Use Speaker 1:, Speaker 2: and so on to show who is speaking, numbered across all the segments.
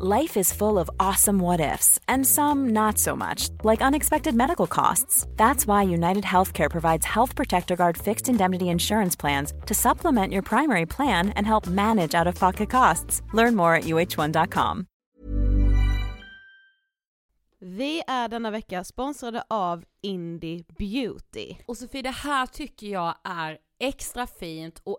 Speaker 1: Life is full of awesome what ifs, and some not so much, like unexpected medical costs. That's why United Healthcare provides Health Protector Guard fixed indemnity insurance plans to supplement your primary plan and help manage out of pocket costs. Learn more at uh1.com.
Speaker 2: Vi är denna vecka sponsrade av Indie Beauty.
Speaker 3: Och Sofie, det här tycker jag är extra fint och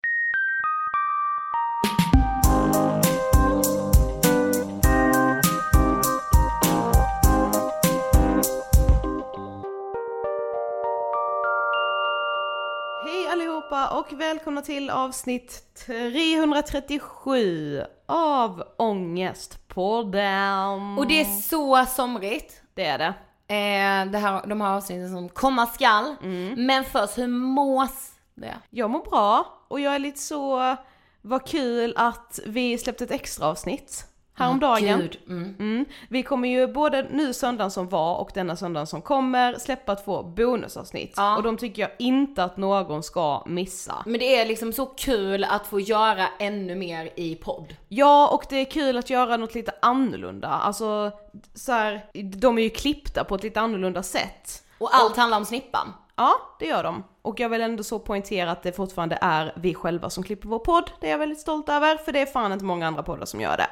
Speaker 2: och välkomna till avsnitt 337 av Ångestpodden.
Speaker 3: Och det är så somrigt.
Speaker 2: Det är det.
Speaker 3: Eh, det här, de här avsnitten som komma skall.
Speaker 2: Mm.
Speaker 3: Men först, hur mås det?
Speaker 2: Jag mår bra och jag är lite så, vad kul att vi släppte ett extra avsnitt häromdagen.
Speaker 3: Mm.
Speaker 2: Mm. Vi kommer ju både nu söndagen som var och denna söndagen som kommer släppa två bonusavsnitt.
Speaker 3: Ja.
Speaker 2: Och de tycker jag inte att någon ska missa.
Speaker 3: Men det är liksom så kul att få göra ännu mer i podd.
Speaker 2: Ja, och det är kul att göra något lite annorlunda. Alltså, så här, de är ju klippta på ett lite annorlunda sätt.
Speaker 3: Och allt handlar om snippan.
Speaker 2: Ja, det gör de. Och jag vill ändå så poängtera att det fortfarande är vi själva som klipper vår podd. Det är jag väldigt stolt över, för det är fan inte många andra poddar som gör det.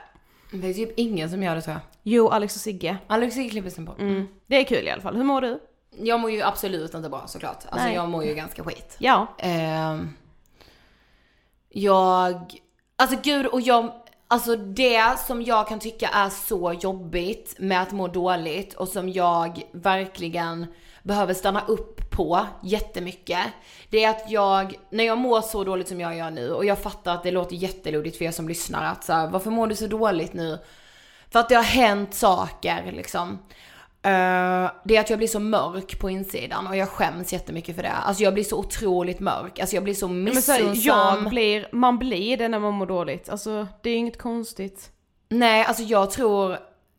Speaker 3: Det är typ ingen som gör det tror jag.
Speaker 2: Jo, Alex och Sigge.
Speaker 3: Alex klipper sin podd.
Speaker 2: Mm. Det är kul i alla fall. Hur mår du?
Speaker 3: Jag mår ju absolut inte bra såklart. Alltså
Speaker 2: Nej.
Speaker 3: jag mår ju ganska skit.
Speaker 2: Ja.
Speaker 3: Ehm, jag, alltså gud och jag, alltså det som jag kan tycka är så jobbigt med att må dåligt och som jag verkligen behöver stanna upp på jättemycket. Det är att jag, när jag mår så dåligt som jag gör nu och jag fattar att det låter jättelodigt för er som lyssnar att så här, varför mår du så dåligt nu? För att det har hänt saker liksom. Eh, det är att jag blir så mörk på insidan och jag skäms jättemycket för det. Alltså jag blir så otroligt mörk, alltså jag blir så
Speaker 2: Men så
Speaker 3: missunnsam.
Speaker 2: jag blir, man blir det när man mår dåligt, alltså det är inget konstigt.
Speaker 3: Nej, alltså jag tror,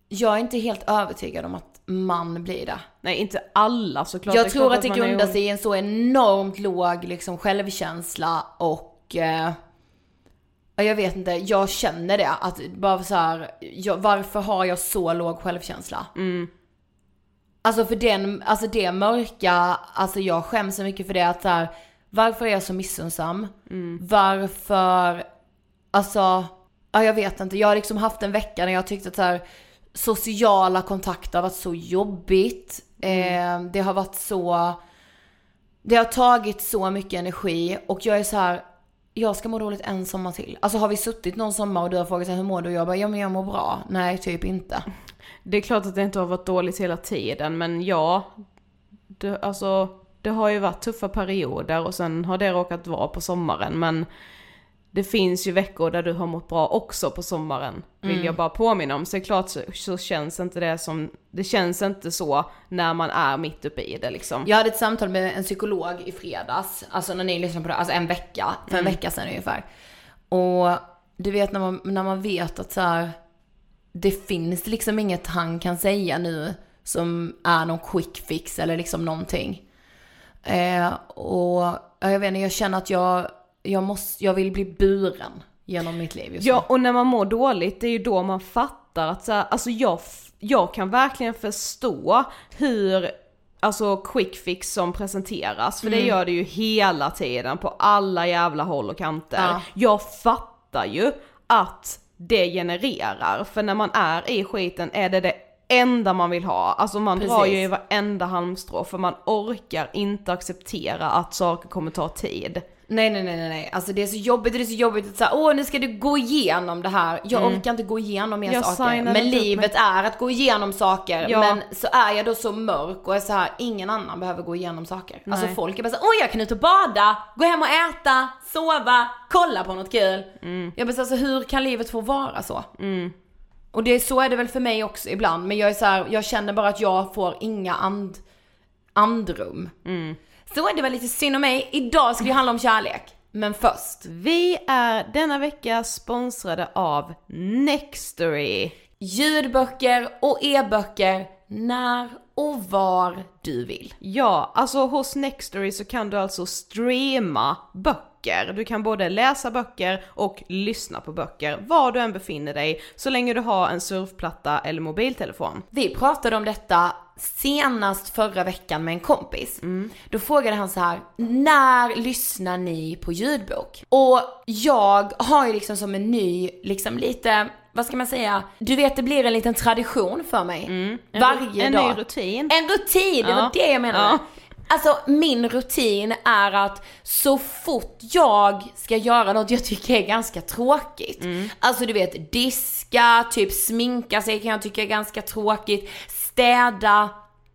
Speaker 3: jag är inte helt övertygad om att man blir det.
Speaker 2: Nej inte alla såklart.
Speaker 3: jag tror att det grundar sig i en så enormt låg liksom självkänsla och eh, ja, jag vet inte, jag känner det att bara så här, jag, varför har jag så låg självkänsla? Alltså för den, alltså det mörka, alltså jag skäms så mycket för det att så här, varför är jag så missunnsam? Varför, alltså, ja jag vet inte, jag har liksom haft en vecka när jag tyckte att så här, sociala kontakter har varit så jobbigt. Eh, det har varit så, det har tagit så mycket energi och jag är så här. Jag ska må dåligt en sommar till. Alltså har vi suttit någon sommar och du har frågat hur mår du? Och jag bara, ja men jag mår bra. Nej, typ inte.
Speaker 2: Det är klart att det inte har varit dåligt hela tiden men ja, det, alltså det har ju varit tuffa perioder och sen har det råkat vara på sommaren men det finns ju veckor där du har mått bra också på sommaren, vill
Speaker 3: Mm.
Speaker 2: jag bara påminna om. Så det är klart så, så känns inte det som, det känns inte så när man är mitt uppe i det liksom.
Speaker 3: Jag hade ett samtal med en psykolog i fredags, alltså när ni lyssnade på det, alltså en vecka, för en vecka sedan ungefär. Och du vet när man, när man vet att så här, det finns liksom inget han kan säga nu som är någon quick fix eller liksom någonting. Eh, och ja, jag vet inte, jag känner att jag, jag måste, jag vill bli buren genom mitt liv just
Speaker 2: Ja, och när man mår dåligt, det är ju då man fattar att så här, alltså jag, jag kan verkligen förstå hur Alltså quick fix som presenteras, för
Speaker 3: Mm.
Speaker 2: det gör det ju hela tiden på alla jävla håll och kanter.
Speaker 3: Ja.
Speaker 2: Jag fattar ju att det genererar, för när man är i skiten är det det enda man vill ha. Alltså man drar
Speaker 3: Precis.
Speaker 2: ju i varenda halmstrå för man orkar inte acceptera att saker kommer ta tid.
Speaker 3: Nej nej nej nej alltså det är så jobbigt det är så jobbigt att säga åh nu ska du gå igenom det här. Jag orkar inte gå igenom mer
Speaker 2: Mm. Jag
Speaker 3: saker. Men livet är att gå igenom saker.
Speaker 2: Ja.
Speaker 3: Men så är jag då så mörk och är så här, ingen annan behöver gå igenom saker. Alltså
Speaker 2: Nej.
Speaker 3: folk är bara så här, åh jag kan ut och bada, gå hem och äta, sova, kolla på något kul.
Speaker 2: Mm.
Speaker 3: Jag bara så alltså, hur kan livet få vara så? Och det, så är det väl för mig också ibland. Men jag är så här, jag känner bara att jag får inga and, andrum.
Speaker 2: Mm.
Speaker 3: Så det väl lite synd om mig. Idag ska det handla om kärlek. Men först.
Speaker 2: Vi är denna vecka sponsrade av Nextory.
Speaker 3: Ljudböcker och e-böcker när och var du vill.
Speaker 2: Ja, alltså hos Nextory så kan du alltså streama böcker. Du kan både läsa böcker och lyssna på böcker var du än befinner dig så länge du har en surfplatta eller mobiltelefon.
Speaker 3: Vi pratade om detta senast förra veckan med en kompis. Då frågade han så här, när lyssnar ni på ljudbok? Och jag har ju liksom som en ny, liksom lite, vad ska man säga, du vet det blir en liten tradition för mig. Varje
Speaker 2: en
Speaker 3: dag.
Speaker 2: ny rutin.
Speaker 3: En rutin, det var
Speaker 2: Ja.
Speaker 3: det jag menade.
Speaker 2: Ja.
Speaker 3: Alltså min rutin är att så fort jag ska göra något jag tycker är ganska tråkigt. Alltså du vet diska, typ sminka sig kan jag tycka är ganska tråkigt. Städa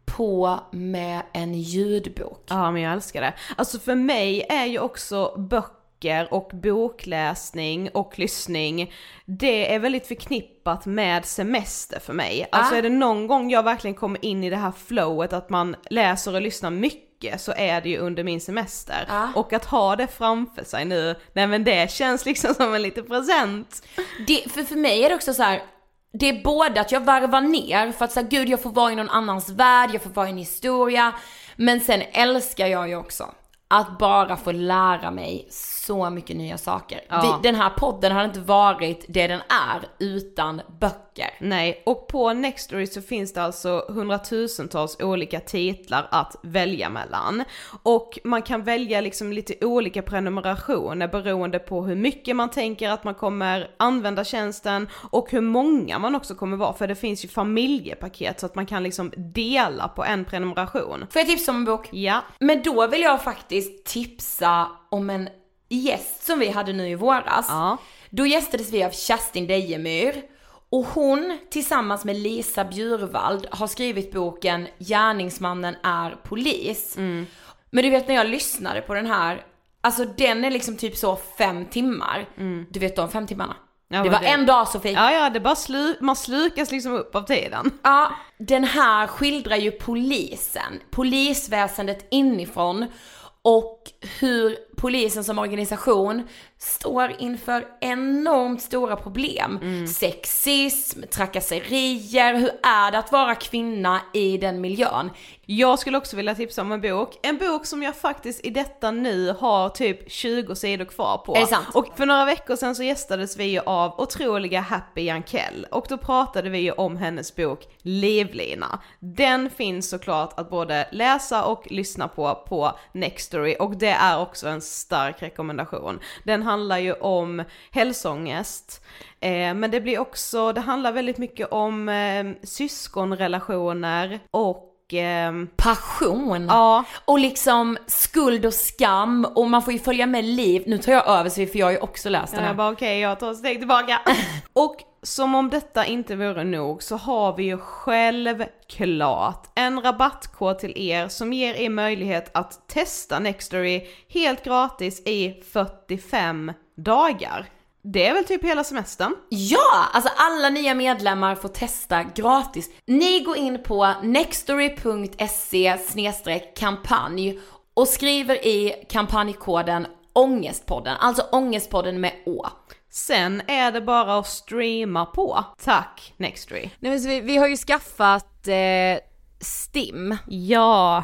Speaker 3: på med en ljudbok.
Speaker 2: Ja men jag älskar det. Alltså för mig är ju också böcker och bokläsning och lyssning, det är väldigt förknippat med semester för mig. Alltså
Speaker 3: Ah.
Speaker 2: är det någon gång jag verkligen kommer in i det här flowet att man läser och lyssnar mycket så är det ju under min semester.
Speaker 3: Ah.
Speaker 2: Och att ha det framför sig nu, nej men det känns liksom som en liten present.
Speaker 3: Det, för, för mig är det också så här. Det är både att jag varvar ner för att säga gud jag får vara i någon annans värld, jag får vara i en historia. Men sen älskar jag ju också att bara få lära mig så mycket nya saker.
Speaker 2: Ja.
Speaker 3: Vi, den här podden hade inte varit det den är utan böcker.
Speaker 2: Nej, och på Nextory så finns det alltså hundratusentals olika titlar att välja mellan. Och man kan välja liksom lite olika prenumerationer beroende på hur mycket man tänker att man kommer använda tjänsten och hur många man också kommer vara. För det finns ju familjepaket så att man kan liksom dela på en prenumeration.
Speaker 3: Får jag tipsa om en bok?
Speaker 2: Ja,
Speaker 3: Men då vill jag faktiskt tipsa om en gäst som vi hade nu i våras.
Speaker 2: Ja.
Speaker 3: Då gästades vi av Kerstin Dejemyr. Och hon tillsammans med Lisa Bjurvald har skrivit boken Gärningsmannen är polis. Men du vet när jag lyssnade på den här, alltså den är liksom typ så fem timmar. Du vet de fem timmarna?
Speaker 4: Ja,
Speaker 3: det var
Speaker 4: det-
Speaker 3: en dag Sofie.
Speaker 4: Ja ja, det bara slu- man slukas liksom upp av tiden.
Speaker 3: Ja, den här skildrar ju polisen, polisväsendet inifrån och hur polisen som organisation står inför enormt stora problem. Sexism, trakasserier, hur är det att vara kvinna i den miljön?
Speaker 4: Jag skulle också vilja tipsa om en bok, en bok som jag faktiskt i detta nu har typ 20 sidor kvar på.
Speaker 3: Är det sant?
Speaker 4: Och för några veckor sedan så gästades vi ju av otroliga Happy Jankell och då pratade vi ju om hennes bok Livlina. Den finns såklart att både läsa och lyssna på på Nextory och det är också en stark rekommendation. Den handlar ju om hälsoångest, eh, men det blir också, det handlar väldigt mycket om eh, syskonrelationer och ehm,
Speaker 3: Passion.
Speaker 4: Ja,
Speaker 3: Och liksom skuld och skam och man får ju följa med liv. Nu tar jag över Sofie för jag har ju också läst den
Speaker 4: Ja,
Speaker 3: här.
Speaker 4: jag bara okej, jag tar ett steg tillbaka. och som om detta inte vore nog så har vi ju självklart en rabattkod till er som ger er möjlighet att testa Nextory helt gratis i 45 dagar. Det är väl typ hela semestern?
Speaker 3: Ja! Alltså alla nya medlemmar får testa gratis. Ni går in på nextory.se kampanj och skriver i kampanjkoden ångestpodden, alltså ångestpodden med å.
Speaker 4: Sen är det bara att streama på. Tack Nextory.
Speaker 3: Nej men så vi, vi har ju skaffat eh, STIM
Speaker 2: Ja,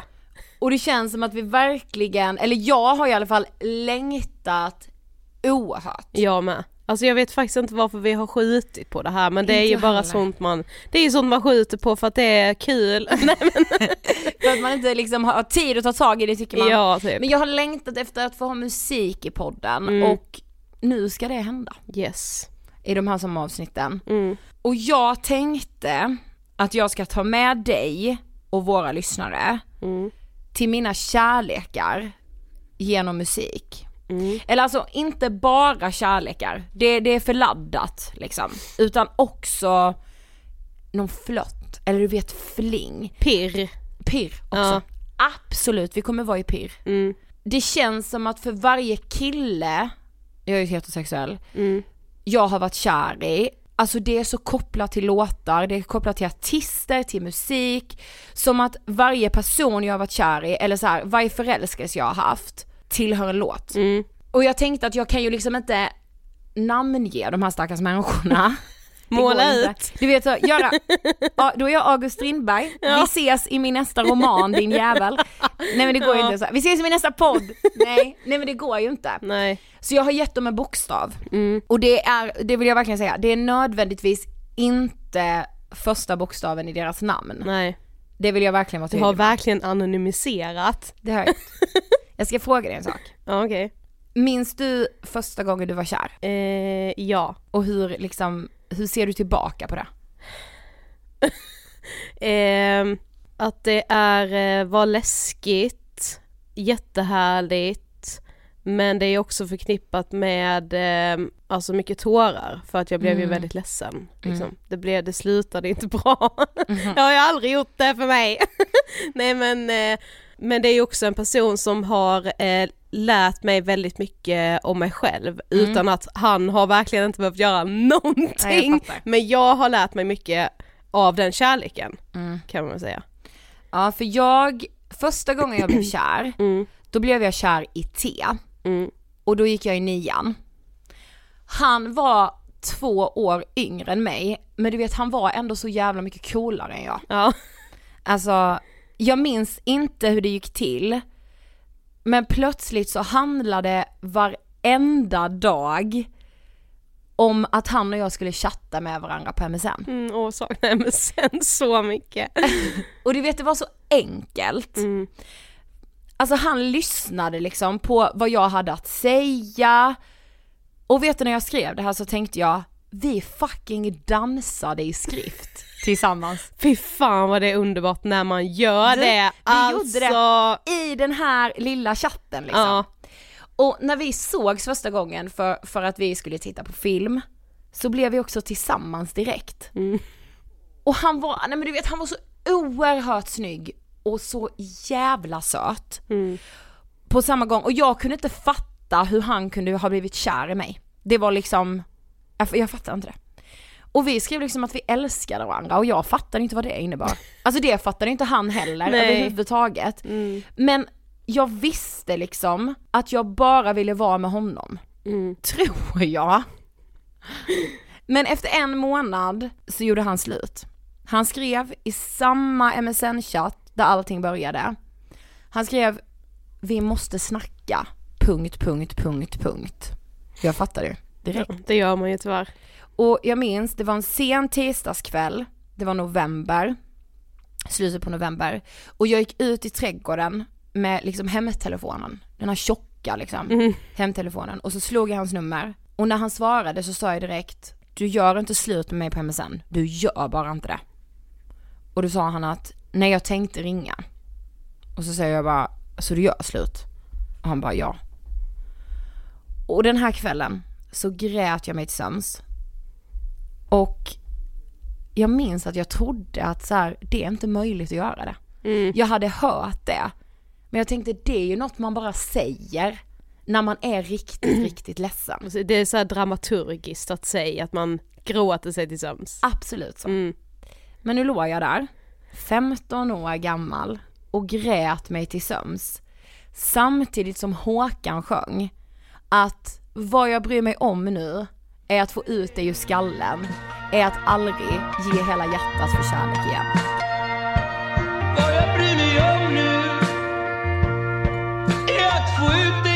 Speaker 3: och det känns som att vi verkligen, eller jag har i alla fall längtat oerhört.
Speaker 2: jag med. Alltså jag vet faktiskt inte varför vi har skjutit på det här men det är
Speaker 3: Inte
Speaker 2: ju
Speaker 3: jag
Speaker 2: bara
Speaker 3: heller.
Speaker 2: sånt man, det är ju sånt man skjuter på för att det är kul. Nej, men,
Speaker 3: För att man inte liksom har tid att ta tag i det tycker man.
Speaker 2: ja typ.
Speaker 3: Men jag har längtat efter att få ha musik i podden
Speaker 2: Mm.
Speaker 3: och nu ska det hända
Speaker 2: Yes.
Speaker 3: i de här som avsnitten.
Speaker 2: Mm.
Speaker 3: Och jag tänkte att jag ska ta med dig och våra lyssnare
Speaker 2: Mm.
Speaker 3: till mina kärlekar genom musik.
Speaker 2: Mm.
Speaker 3: Eller alltså inte bara kärlekar, det, det är för laddat liksom. Utan också någon flött, eller du vet fling.
Speaker 2: Pirr.
Speaker 3: Pirr också.
Speaker 2: Ja.
Speaker 3: Absolut, vi kommer vara i pirr.
Speaker 2: Mm.
Speaker 3: Det känns som att för varje kille, jag är ju heterosexuell,
Speaker 2: Mm.
Speaker 3: jag har varit kär i, alltså det är så kopplat till låtar, det är kopplat till artister, till musik, som att varje person jag har varit kär i, eller så här, varje förälskelse jag har haft, tillhör en låt.
Speaker 2: Mm.
Speaker 3: Och jag tänkte att jag kan ju liksom inte namnge de här stackars människorna.
Speaker 2: Måla ut.
Speaker 3: Du vet så, göra, ja, då är jag August Strindberg, vi ses i min nästa roman din jävel. Nej men det går ju inte så. Vi ses i min nästa podd. Nej, nej men det går ju inte.
Speaker 2: Nej.
Speaker 3: Så jag har gett dem en bokstav.
Speaker 2: Mm.
Speaker 3: Och det är, det vill jag verkligen säga, det är nödvändigtvis inte första bokstaven i deras namn.
Speaker 2: Nej.
Speaker 3: Det vill jag verkligen vara
Speaker 2: Du
Speaker 3: tydlig
Speaker 2: har
Speaker 3: med.
Speaker 2: verkligen anonymiserat.
Speaker 3: Det har jag. Jag ska fråga dig en sak.
Speaker 2: Ja okej.
Speaker 3: Minns du första gången du var kär?
Speaker 2: Eh, ja.
Speaker 3: Och hur liksom, hur ser du tillbaka på det?
Speaker 2: Ehm, att det är, eh, var läskigt, jättehärligt, men det är också förknippat med eh, alltså mycket tårar för att jag blev ju
Speaker 3: Mm.
Speaker 2: väldigt ledsen. Liksom.
Speaker 3: Mm.
Speaker 2: Det, blev, det slutade inte bra.
Speaker 3: Mhm.
Speaker 2: det har ju aldrig gjort det för mig. Nej men, eh, men det är ju också en person som har eh, lärt mig väldigt mycket om mig själv
Speaker 3: Mm.
Speaker 2: utan att han har verkligen inte behövt göra någonting.
Speaker 3: Nej, jag
Speaker 2: men jag har lärt mig mycket av den kärleken
Speaker 3: Mm.
Speaker 2: kan man säga.
Speaker 3: Ja för jag, första gången jag blev kär,
Speaker 2: Mm.
Speaker 3: då blev jag kär i T.
Speaker 2: Mm.
Speaker 3: Och då gick jag i nian. Han var två år yngre än mig, men du vet han var ändå så jävla mycket coolare än jag.
Speaker 2: Ja.
Speaker 3: Alltså, jag minns inte hur det gick till, men plötsligt så handlade varenda dag om att han och jag skulle chatta med varandra på MSN.
Speaker 2: Mm, och saknar MSN så mycket.
Speaker 3: Och du vet det var så enkelt.
Speaker 2: Mm.
Speaker 3: Alltså han lyssnade liksom på vad jag hade att säga. Och vet du när jag skrev det här så tänkte jag, vi fucking dansade i skrift tillsammans.
Speaker 2: Fy fan vad det är underbart när man gör
Speaker 3: Du,
Speaker 2: det.
Speaker 3: vi
Speaker 2: alltså,
Speaker 3: gjorde I den här lilla chatten liksom.
Speaker 2: Ja.
Speaker 3: Och när vi sågs första gången för, för att vi skulle titta på film, så blev vi också tillsammans direkt.
Speaker 2: Mm.
Speaker 3: Och han var, nej men du vet han var så oerhört snygg och så jävla söt.
Speaker 2: Mm.
Speaker 3: På samma gång, och jag kunde inte fatta hur han kunde ha blivit kär i mig. Det var liksom, Jag, jag fattar inte det. Och vi skrev liksom att vi älskade varandra och jag fattade inte vad det innebar. Alltså det fattade inte han heller
Speaker 2: Nej.
Speaker 3: överhuvudtaget.
Speaker 2: Mm.
Speaker 3: Men jag visste liksom att jag bara ville vara med honom.
Speaker 2: Mm.
Speaker 3: Tror jag. Men efter en månad så gjorde han slut. Han skrev i samma MSN-chatt där allting började. Han skrev, vi måste snacka, punkt, punkt, punkt, punkt. Jag fattade ju direkt.
Speaker 2: Ja, det gör man ju tyvärr.
Speaker 3: Och jag minns, det var en sen tisdagskväll, det var november, slutet på november. Och jag gick ut i trädgården med liksom hemtelefonen, den här tjocka liksom,
Speaker 2: Mm.
Speaker 3: hemtelefonen. Och så slog jag hans nummer. Och när han svarade så sa jag direkt, du gör inte slut med mig på MSN, du gör bara inte det. Och då sa han att, nej jag tänkte ringa. Och så säger jag bara, så du gör slut? Och han bara, ja. Och den här kvällen så grät jag mig till sömns. Och jag minns att jag trodde att så här, det är inte möjligt att göra det.
Speaker 2: Mm.
Speaker 3: Jag hade hört det. Men jag tänkte det är ju något man bara säger när man är riktigt, riktigt ledsen.
Speaker 2: Alltså, Det är så dramaturgiskt att säga att man gråter sig till sömns.
Speaker 3: Absolut så.
Speaker 2: Mm.
Speaker 3: Men nu låg jag där, 15 år gammal och grät mig till sömns. Samtidigt som Håkan sjöng att vad jag bryr mig om nu är att få ut det ur skallen, är att aldrig ge hela hjärtat för kärlek igen.
Speaker 5: Vad jag bryr mig om nu är att få ut dig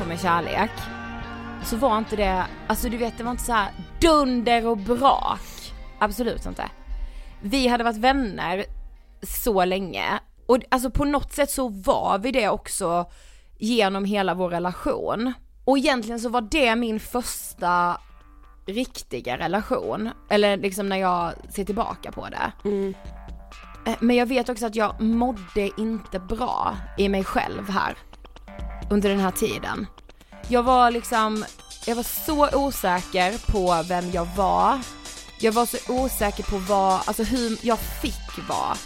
Speaker 3: som en kärlek så var inte det, alltså du vet det var inte så här dunder och brak. Absolut inte. Vi hade varit vänner så länge och alltså på något sätt så var vi det också genom hela vår relation. Och egentligen så var det min första riktiga relation, eller liksom när jag ser tillbaka på det.
Speaker 2: Mm.
Speaker 3: Eh, Men jag vet också att jag mådde inte bra i mig själv här. Under den här tiden. Jag var liksom, jag var så osäker på vem jag var. Jag var så osäker på vad, alltså hur jag fick vara.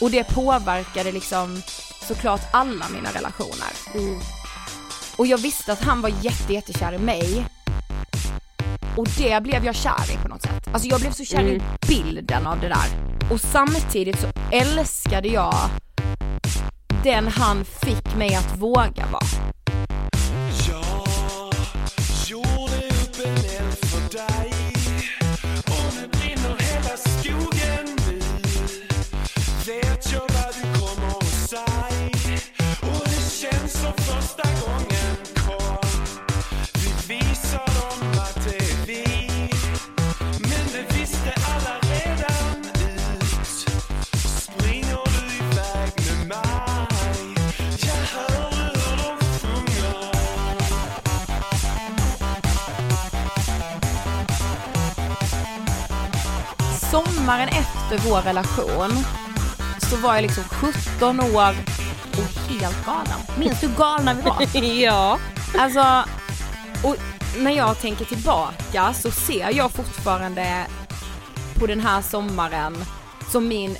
Speaker 3: Och det påverkade liksom såklart alla mina relationer.
Speaker 2: Mm.
Speaker 3: Och jag visste att han var jätte, jättekär i mig. Och det blev jag kär i på något sätt. Alltså jag blev så kär i
Speaker 2: Mm.
Speaker 3: bilden av det där. Och samtidigt så älskade jag den han fick mig att våga vara. Sommaren efter vår relation så var jag liksom 17 år och helt galen. Minns du hur galna vi var?
Speaker 2: ja.
Speaker 3: Alltså, och när jag tänker tillbaka så ser jag fortfarande på den här sommaren som min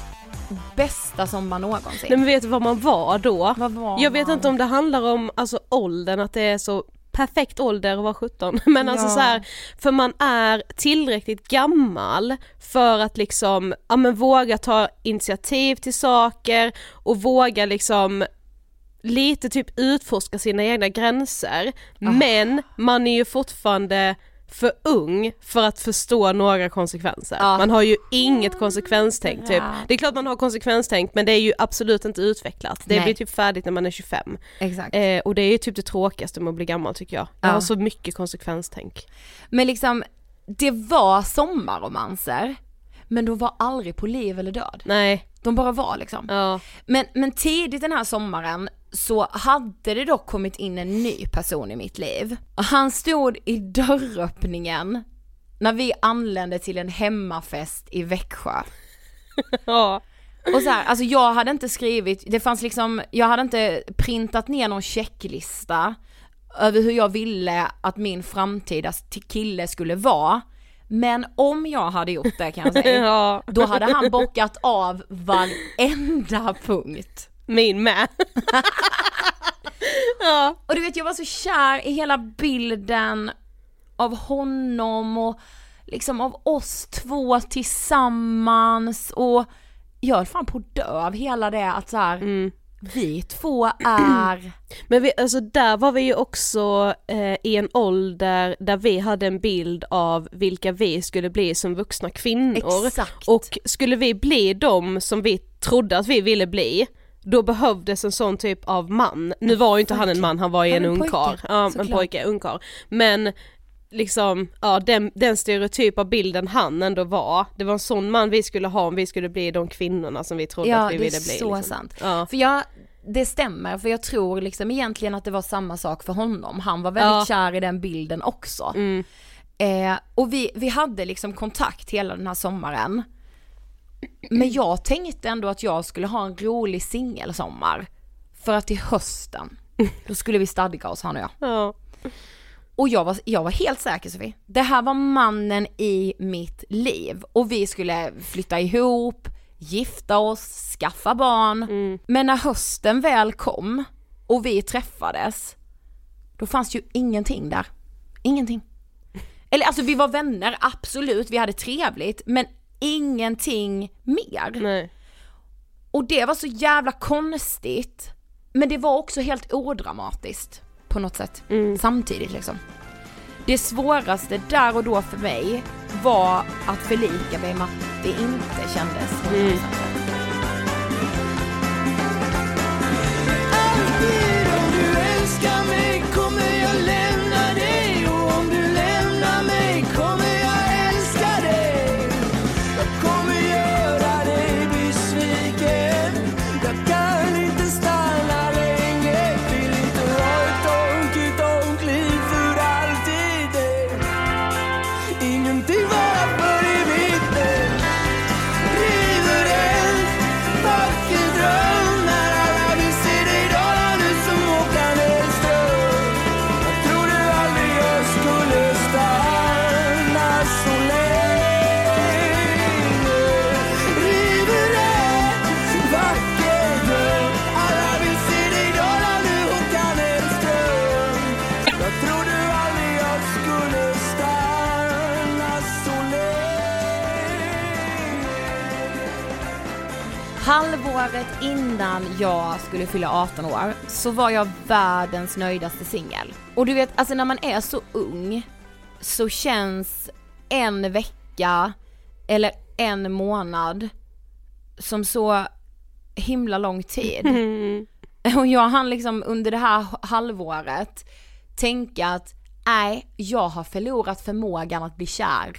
Speaker 3: bästa sommar någonsin.
Speaker 2: Nej men vet du vad man var då?
Speaker 3: Vad var
Speaker 2: Jag vet
Speaker 3: man?
Speaker 2: inte om det handlar om alltså åldern, att det är så perfekt ålder att vara 17 men alltså
Speaker 3: Ja.
Speaker 2: så här, för man är tillräckligt gammal för att liksom, ja men våga ta initiativ till saker och våga liksom lite typ utforska sina egna gränser. Men man är ju fortfarande för ung för att förstå några konsekvenser.
Speaker 3: Ja.
Speaker 2: Man har ju inget konsekvenstänk typ.
Speaker 3: Ja.
Speaker 2: Det är klart man har konsekvenstänk men det är ju absolut inte utvecklat. Det
Speaker 3: Nej.
Speaker 2: blir typ färdigt när man är 25.
Speaker 3: Exakt.
Speaker 2: Eh, och det är ju typ det tråkigaste med att bli gammal tycker jag. Jag
Speaker 3: Ja.
Speaker 2: har så mycket konsekvenstänk.
Speaker 3: Men liksom, det var sommarromanser, men de var aldrig på liv eller död.
Speaker 2: Nej,
Speaker 3: De bara var liksom.
Speaker 2: ja.
Speaker 3: Men, men tidigt den här sommaren så hade det dock kommit in en ny person i mitt liv. Och Han stod i dörröppningen när vi anlände till en hemmafest i Växjö.
Speaker 2: ja.
Speaker 3: Och så här, alltså jag hade inte skrivit, det fanns liksom, jag hade inte printat ner någon checklista över hur jag ville att min framtida kille skulle vara. Men om jag hade gjort det kan jag säga,
Speaker 2: ja.
Speaker 3: då hade han bockat av varenda punkt.
Speaker 2: Min med. ja.
Speaker 3: Och du vet jag var så kär i hela bilden av honom och liksom av oss två tillsammans och jag höll fan på att dö av hela det att så här, vi två är,
Speaker 2: Men vi, alltså där var vi ju också eh, i en ålder där vi hade en bild av vilka vi skulle bli som vuxna kvinnor.
Speaker 3: Exakt.
Speaker 2: Och skulle vi bli de som vi trodde att vi ville bli, då behövdes en sån typ av man. Nu var ju inte han en man, han var ju
Speaker 3: Han
Speaker 2: en
Speaker 3: en
Speaker 2: ungkarl. Ja, en pojke, ungkarl. Men liksom, ja den, den stereotypa bilden han ändå var, det var en sån man vi skulle ha om vi skulle bli de kvinnorna som vi trodde
Speaker 3: ja
Speaker 2: att vi
Speaker 3: det är
Speaker 2: ville bli.
Speaker 3: så
Speaker 2: liksom.
Speaker 3: sant.
Speaker 2: Ja.
Speaker 3: För jag, det stämmer för jag tror liksom egentligen att det var samma sak för honom, han var väldigt
Speaker 2: Ja.
Speaker 3: kär i den bilden också.
Speaker 2: Mm.
Speaker 3: Eh, och vi, vi hade liksom kontakt hela den här sommaren. Men jag tänkte ändå att jag skulle ha en rolig singelsommar. För att till hösten, då skulle vi stadga oss han och jag.
Speaker 2: Ja.
Speaker 3: Och jag var, jag var helt säker Sofie. Det här var mannen i mitt liv. Och vi skulle flytta ihop, gifta oss, skaffa barn. Men när hösten väl kom och vi träffades, då fanns ju ingenting där. Ingenting. Eller alltså vi var vänner, absolut, vi hade trevligt, men ingenting mer.
Speaker 2: Nej.
Speaker 3: Och det var så jävla konstigt, men det var också helt odramatiskt på något sätt. Samtidigt liksom. Det svåraste där och då för mig var att förlika mig med att det inte kändes 100%.
Speaker 5: Alltid
Speaker 3: Halvåret innan jag skulle fylla 18 år så var jag världens nöjdaste singel. Och du vet, alltså när man är så ung så känns en vecka eller en månad som så himla lång tid. Och jag hann liksom under det här halvåret tänka att nej, jag har förlorat förmågan att bli kär.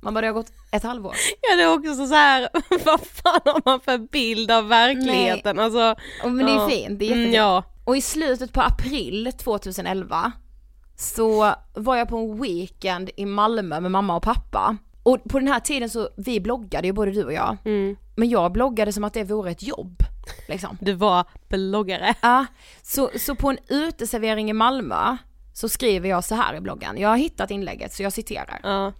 Speaker 3: Man bara, det har gått ett halvår.
Speaker 2: Ja det är också så här, vad fan har man för bild av verkligheten? Alltså,
Speaker 3: Och men det är fint, det är
Speaker 2: Mm,
Speaker 3: jättefint.
Speaker 2: ja.
Speaker 3: Och i slutet på april 2011 så var jag på en weekend i Malmö med mamma och pappa. Och på den här tiden så, vi bloggade ju både du och jag.
Speaker 2: Mm.
Speaker 3: Men jag bloggade som att det vore ett jobb. Liksom.
Speaker 2: Du var bloggare.
Speaker 3: Ja, så, så på en uteservering i Malmö så skriver jag så här i bloggen. Jag har hittat inlägget så jag citerar.
Speaker 2: Ja.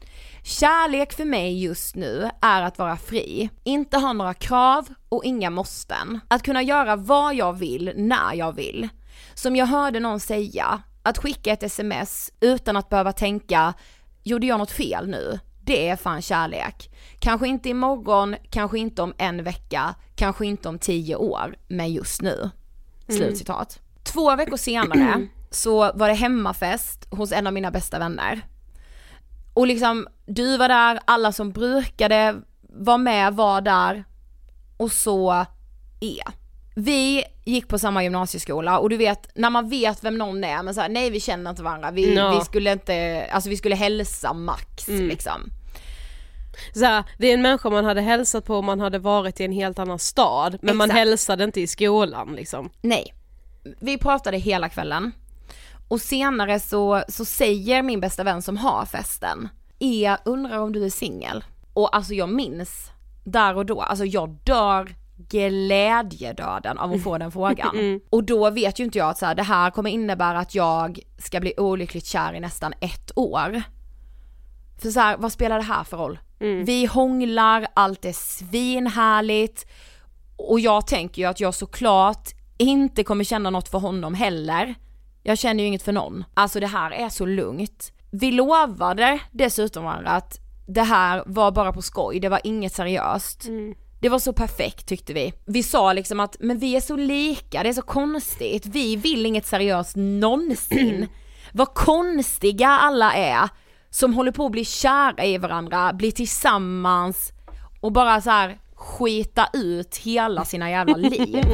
Speaker 3: Kärlek för mig just nu är att vara fri, inte ha några krav och inga måsten. Att kunna göra vad jag vill när jag vill. Som jag hörde någon säga, att skicka ett sms utan att behöva tänka, gjorde jag något fel nu? Det är fan kärlek. Kanske inte imorgon, kanske inte om en vecka, kanske inte om tio år, men just nu. Slutcitat. Två veckor senare så var det hemmafest hos en av mina bästa vänner. Och liksom, du var där, alla som brukade vara med var där och så E. Vi gick på samma gymnasieskola och du vet när man vet vem någon är men så här, nej vi känner inte varandra, vi,
Speaker 2: Ja.
Speaker 3: vi skulle inte, alltså vi skulle hälsa max
Speaker 2: Mm.
Speaker 3: liksom.
Speaker 2: Så här, det är en människa man hade hälsat på om man hade varit i en helt annan stad men man
Speaker 3: Exakt.
Speaker 2: hälsade inte i skolan liksom.
Speaker 3: Nej. Vi pratade hela kvällen. Och senare så, så säger min bästa vän som har festen, jag undrar om du är singel? Och alltså jag minns där och då, alltså jag dör glädjedöden av att få den frågan. Och då vet ju inte jag att så här, det här kommer innebära att jag ska bli olyckligt kär i nästan ett år. För så här, vad spelar det här för roll? Vi hånglar, allt är svinhärligt och jag tänker ju att jag såklart inte kommer känna något för honom heller. Jag känner ju inget för någon. Alltså det här är så lugnt. Vi lovade dessutom varandra att det här var bara på skoj, det var inget seriöst. Det var så perfekt tyckte vi. Vi sa liksom att, men vi är så lika, det är så konstigt, vi vill inget seriöst någonsin. Vad konstiga alla är som håller på att bli kära i varandra, bli tillsammans och bara så här skita ut hela sina jävla liv.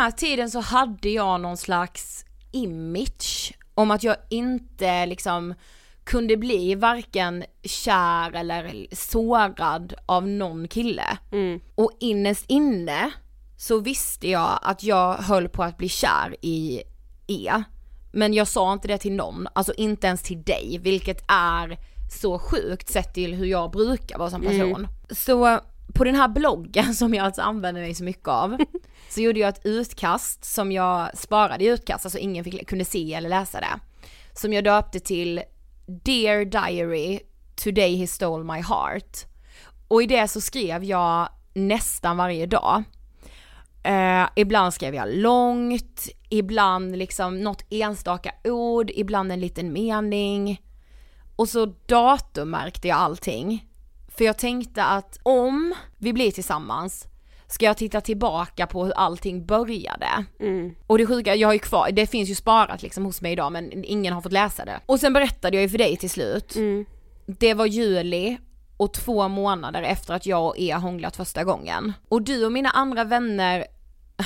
Speaker 3: Här tiden så hade jag någon slags image om att jag inte liksom kunde bli varken kär eller sårad av någon kille. Och innerst inne så visste jag att jag höll på att bli kär i E. Men jag sa inte det till någon, alltså inte ens till dig, vilket är så sjukt sett till hur jag brukar vara som person. Så på den här bloggen som jag alltså använder mig så mycket av, så gjorde jag ett utkast som jag sparade i utkast, alltså ingen fick, kunde se eller läsa det. Som jag döpte till Dear Diary, Today he stole my heart. Och i det så skrev jag nästan varje dag. Eh, ibland skrev jag långt, ibland liksom något enstaka ord, ibland en liten mening. Och så datummärkte jag allting. För jag tänkte att om vi blir tillsammans ska jag titta tillbaka på hur allting började. Och det sjuka, jag har ju kvar, det finns ju sparat liksom hos mig idag men ingen har fått läsa det. Och sen berättade jag ju för dig till slut. Det var juli och två månader efter att jag och E hånglat första gången. Och du och mina andra vänner,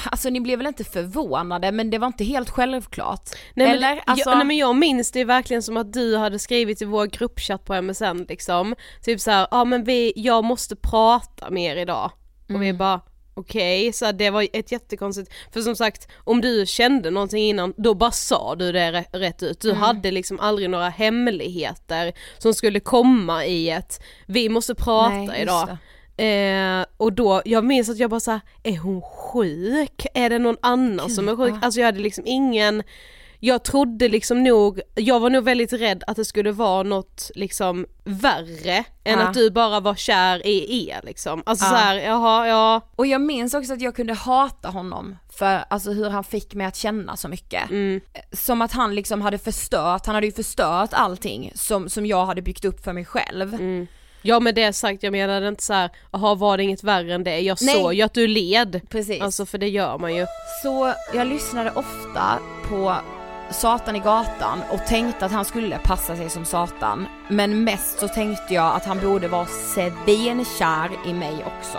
Speaker 3: alltså ni blev väl inte förvånade men det var inte helt självklart?
Speaker 2: Nej, men,
Speaker 3: Eller? Alltså,
Speaker 2: jag, nej men jag minns det verkligen som att du hade skrivit i vår gruppchatt på MSN liksom, typ såhär, ja ah, men vi, jag måste prata mer idag. Och vi bara, okej, så det var ett jättekonstigt, för som sagt, om du kände någonting innan, då bara sa du det rä- rätt ut. Du hade liksom aldrig några hemligheter som skulle komma i ett, vi måste prata
Speaker 3: Nej,
Speaker 2: idag. Eh, och då, jag minns att jag bara såhär, är hon sjuk? Är det någon annan som är sjuk?
Speaker 3: ja.
Speaker 2: Alltså jag hade liksom ingen, jag trodde liksom nog, jag var nog väldigt rädd att det skulle vara något liksom värre än
Speaker 3: Ja.
Speaker 2: att du bara var kär i er liksom. Alltså
Speaker 3: Ja.
Speaker 2: såhär, jaha, ja.
Speaker 3: Och jag minns också att jag kunde hata honom för alltså hur han fick mig att känna så mycket.
Speaker 2: Mm.
Speaker 3: Som att han liksom hade förstört, han hade ju förstört allting som, som jag hade byggt upp för mig själv.
Speaker 2: Mm. Ja med det sagt, jag menade inte såhär, jaha var det inget värre än det? Jag
Speaker 3: Nej.
Speaker 2: såg ju att du led.
Speaker 3: Precis.
Speaker 2: Alltså för det gör man ju.
Speaker 3: Så jag lyssnade ofta på Satan i gatan och tänkte att han skulle passa sig som Satan. Men mest så tänkte jag att han borde vara svinkär i mig också.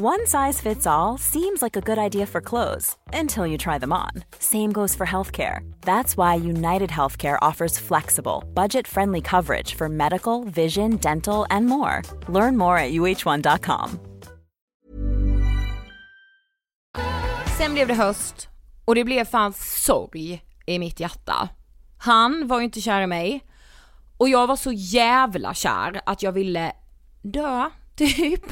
Speaker 1: One size fits all seems like a good idea for clothes until you try them on. Same goes for healthcare. That's why United Healthcare offers flexible, budget friendly coverage for medical, vision, dental, and more. Learn more at uh1.com.
Speaker 3: Sen blev det höst och det blev fan sorg i mitt hjärta. Han var ju inte kär i mig och jag var så jävla kär att jag ville dö, typ.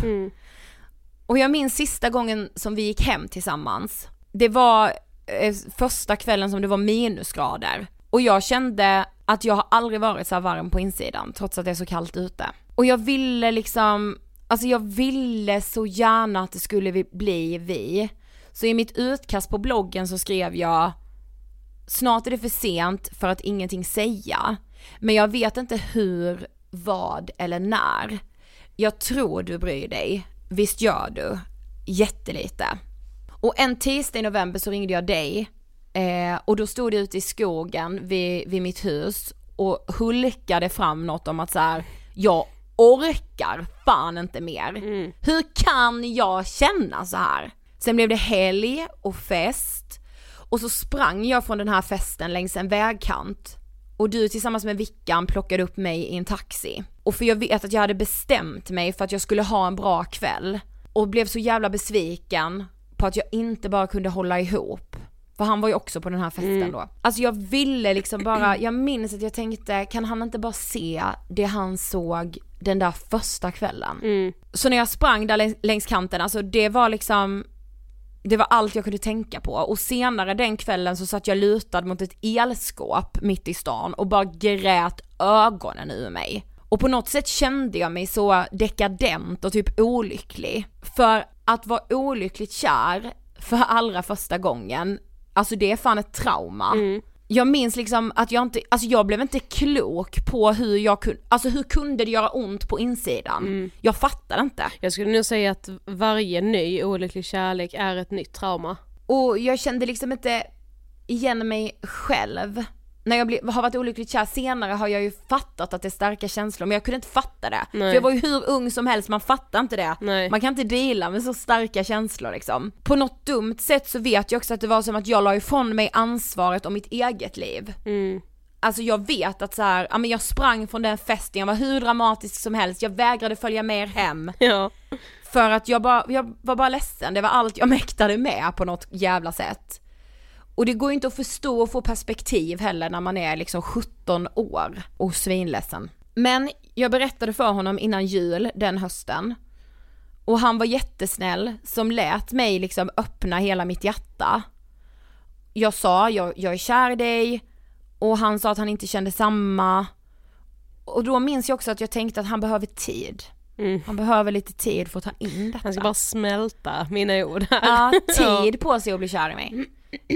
Speaker 3: Och jag minns sista gången som vi gick hem tillsammans. Det var eh, första kvällen som det var minusgrader. Och jag kände att jag har aldrig varit så här varm på insidan trots att det är så kallt ute. Och jag ville liksom, alltså jag ville så gärna att det skulle bli vi. Så i mitt utkast på bloggen så skrev jag Snart är det för sent för att ingenting säga. Men jag vet inte hur, vad eller när. Jag tror du bryr dig. Visst gör du. Jättelite. Och en tisdag i november så ringde jag dig eh, och då stod du ute i skogen vid, vid mitt hus och hulkade fram något om att så här, jag orkar fan inte mer. Hur kan jag känna så här? Sen blev det helg och fest och så sprang jag från den här festen längs en vägkant och du tillsammans med Vickan plockade upp mig i en taxi. Och för jag vet att jag hade bestämt mig för att jag skulle ha en bra kväll och blev så jävla besviken på att jag inte bara kunde hålla ihop. För han var ju också på den här festen då. Alltså jag ville liksom bara, jag minns att jag tänkte, kan han inte bara se det han såg den där första kvällen? Så när jag sprang där längs, längs kanten, alltså det var liksom det var allt jag kunde tänka på och senare den kvällen så satt jag lutad mot ett elskåp mitt i stan och bara grät ögonen ur mig. Och på något sätt kände jag mig så dekadent och typ olycklig. För att vara olyckligt kär för allra första gången, alltså det är fan ett trauma. Jag minns liksom att jag inte, alltså jag blev inte klok på hur jag kunde, alltså hur kunde det göra ont på insidan? Jag fattade inte.
Speaker 2: Jag skulle nog säga att varje ny olycklig kärlek är ett nytt trauma.
Speaker 3: Och jag kände liksom inte igen mig själv. När jag blev, har varit olyckligt kär senare har jag ju fattat att det är starka känslor men jag kunde inte fatta det.
Speaker 2: Nej.
Speaker 3: För jag var ju hur ung som helst, man fattar inte det.
Speaker 2: Nej.
Speaker 3: Man kan inte dela med så starka känslor liksom. På något dumt sätt så vet jag också att det var som att jag la ifrån mig ansvaret om mitt eget liv.
Speaker 2: Mm.
Speaker 3: Alltså jag vet att så här, ja men jag sprang från den festen, jag var hur dramatisk som helst, jag vägrade följa med er hem.
Speaker 2: Ja.
Speaker 3: För att jag, bara, jag var bara ledsen, det var allt jag mäktade med på något jävla sätt. Och det går ju inte att förstå och få perspektiv heller när man är liksom 17 år och svinledsen. Men jag berättade för honom innan jul den hösten. Och han var jättesnäll som lät mig liksom öppna hela mitt hjärta. Jag sa, jag, jag är kär i dig. Och han sa att han inte kände samma. Och då minns jag också att jag tänkte att han behöver tid. Han behöver lite tid för att ta in detta.
Speaker 2: Han ska bara smälta mina ord här.
Speaker 3: Ja, tid på sig att bli kär i mig.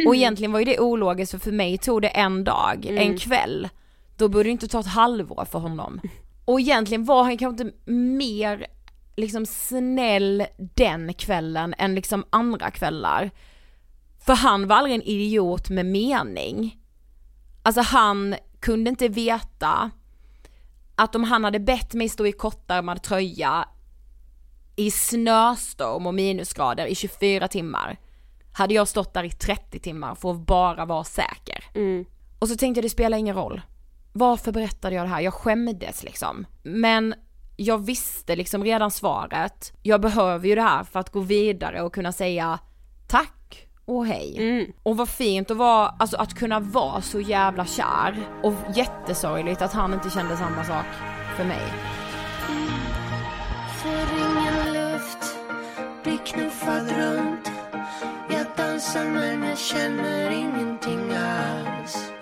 Speaker 3: Och egentligen var ju det ologiskt för för mig tog det en dag, en kväll. Då borde det inte ta ett halvår för honom. Och egentligen var han kanske inte mer liksom snäll den kvällen än liksom andra kvällar. För han var aldrig en idiot med mening. Alltså han kunde inte veta att om han hade bett mig stå i kortärmad tröja i snöstorm och minusgrader i 24 timmar hade jag stått där i 30 timmar för att bara vara säker. Och så tänkte jag det spelar ingen roll. Varför berättade jag det här? Jag skämdes liksom. Men jag visste liksom redan svaret. Jag behöver ju det här för att gå vidare och kunna säga tack och hej. Och vad fint att vara, alltså att kunna vara så jävla kär. Och jättesorgligt att han inte kände samma sak för mig.
Speaker 6: Får ingen luft, blir knuffad runt jag men jag känner ingenting alls.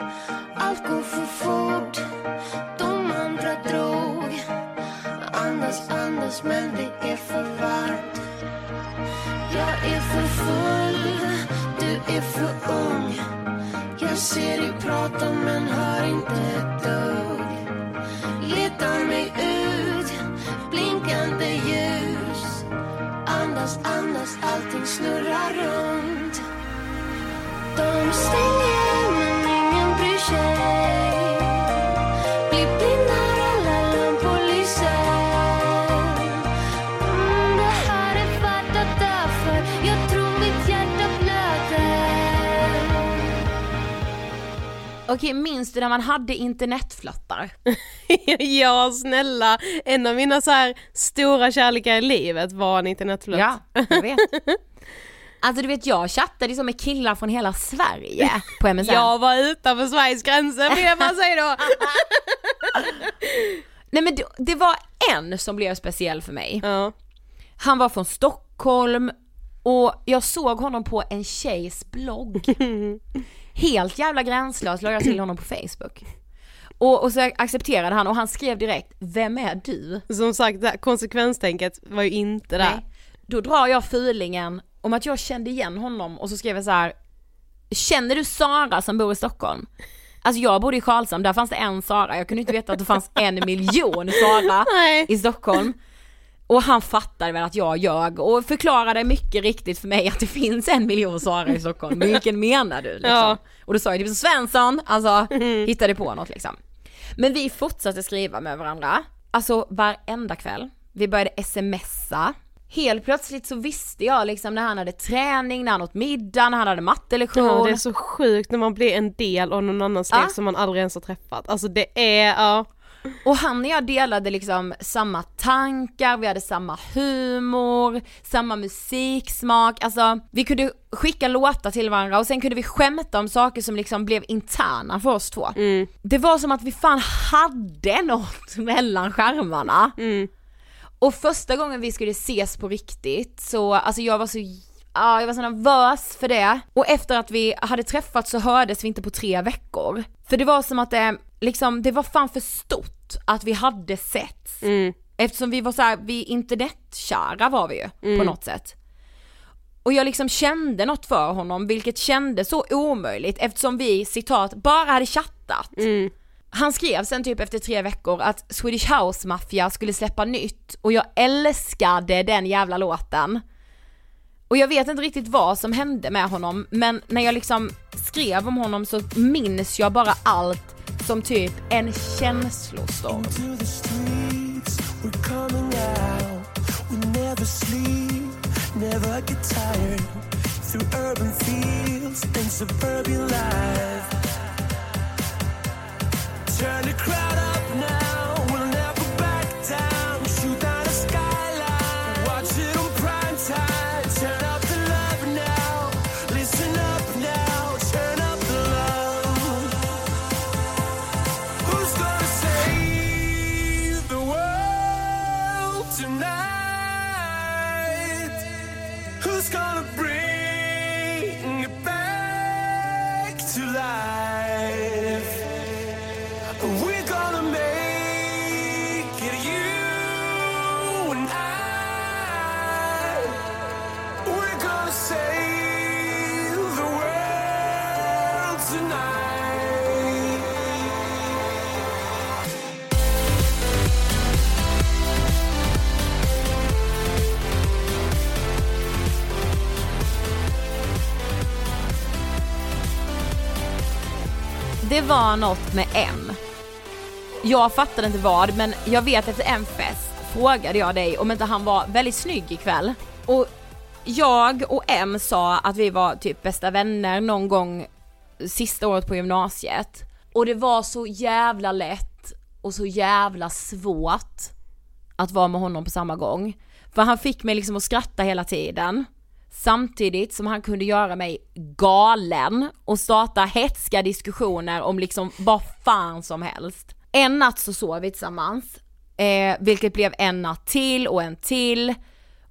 Speaker 6: Allt går för fort, de andra drog. Andas, andas men det är för varmt. Jag är för full, du är för ung. Jag ser dig prata men hör inte ett dugg. Leta mig ut, blinkande ljus. Andas, andas, allting snurrar runt.
Speaker 3: Okej, minns du när man hade internetflöttar?
Speaker 2: ja snälla, en av mina så här stora kärlekar i livet var en internetflört.
Speaker 3: Ja, jag vet. Alltså du vet jag chattade liksom med killar från hela Sverige på MSN.
Speaker 2: Jag var utanför Sveriges gränser vill jag bara säga då.
Speaker 3: Nej men det, det var en som blev speciell för mig.
Speaker 2: Ja.
Speaker 3: Han var från Stockholm och jag såg honom på en tjejs blogg. Helt jävla gränslöst la jag till honom på Facebook. Och, och så accepterade han och han skrev direkt, vem är du?
Speaker 2: Som sagt, konsekvenstänket var ju inte där.
Speaker 3: Nej. Då drar jag feelingen om att jag kände igen honom och så skrev jag så här. Känner du Sara som bor i Stockholm? Alltså jag bodde i Karlshamn, där fanns det en Sara, jag kunde inte veta att det fanns en miljon Sara
Speaker 2: Nej.
Speaker 3: i Stockholm. Och han fattade väl att jag ljög och förklarade mycket riktigt för mig att det finns en miljon Sara i Stockholm. Men vilken menar du liksom?
Speaker 2: Ja.
Speaker 3: Och då sa jag typ Svensson, alltså hittade på något liksom. Men vi fortsatte skriva med varandra, alltså varenda kväll. Vi började smsa. Helt plötsligt så visste jag liksom när han hade träning, när han åt middag, när han hade mattelektion.
Speaker 2: Ja, det är så sjukt när man blir en del av någon annans liv
Speaker 3: Ja.
Speaker 2: som man aldrig ens har träffat. Alltså det är, ja.
Speaker 3: Och han och jag delade liksom samma tankar, vi hade samma humor, samma musiksmak, alltså vi kunde skicka låtar till varandra och sen kunde vi skämta om saker som liksom blev interna för oss två. Det var som att vi fan hade något mellan skärmarna. Och första gången vi skulle ses på riktigt så, alltså jag var så Ja, jag var så nervös för det. Och efter att vi hade träffats så hördes vi inte på tre veckor. För det var som att det, liksom, det var fan för stort att vi hade setts. Eftersom vi var så här, vi internetkära var vi ju på något sätt. Och jag liksom kände något för honom, vilket kändes så omöjligt eftersom vi, citat, bara hade chattat. Han skrev sen typ efter tre veckor att Swedish House Mafia skulle släppa nytt och jag älskade den jävla låten. Och jag vet inte riktigt vad som hände med honom men när jag liksom skrev om honom så minns jag bara allt som typ en känslostorm.
Speaker 5: Never get tired. Through urban fields and suburban life. Turn the crowd up now,
Speaker 3: var något med M. Jag fattade inte vad, men jag vet efter en fest frågade jag dig om inte han var väldigt snygg ikväll. Och jag och M sa att vi var typ bästa vänner någon gång sista året på gymnasiet. Och det var så jävla lätt och så jävla svårt att vara med honom på samma gång. För han fick mig liksom att skratta hela tiden. Samtidigt som han kunde göra mig galen och starta hetska diskussioner om liksom vad fan som helst. En natt så sov vi tillsammans, eh, vilket blev en natt till och en till.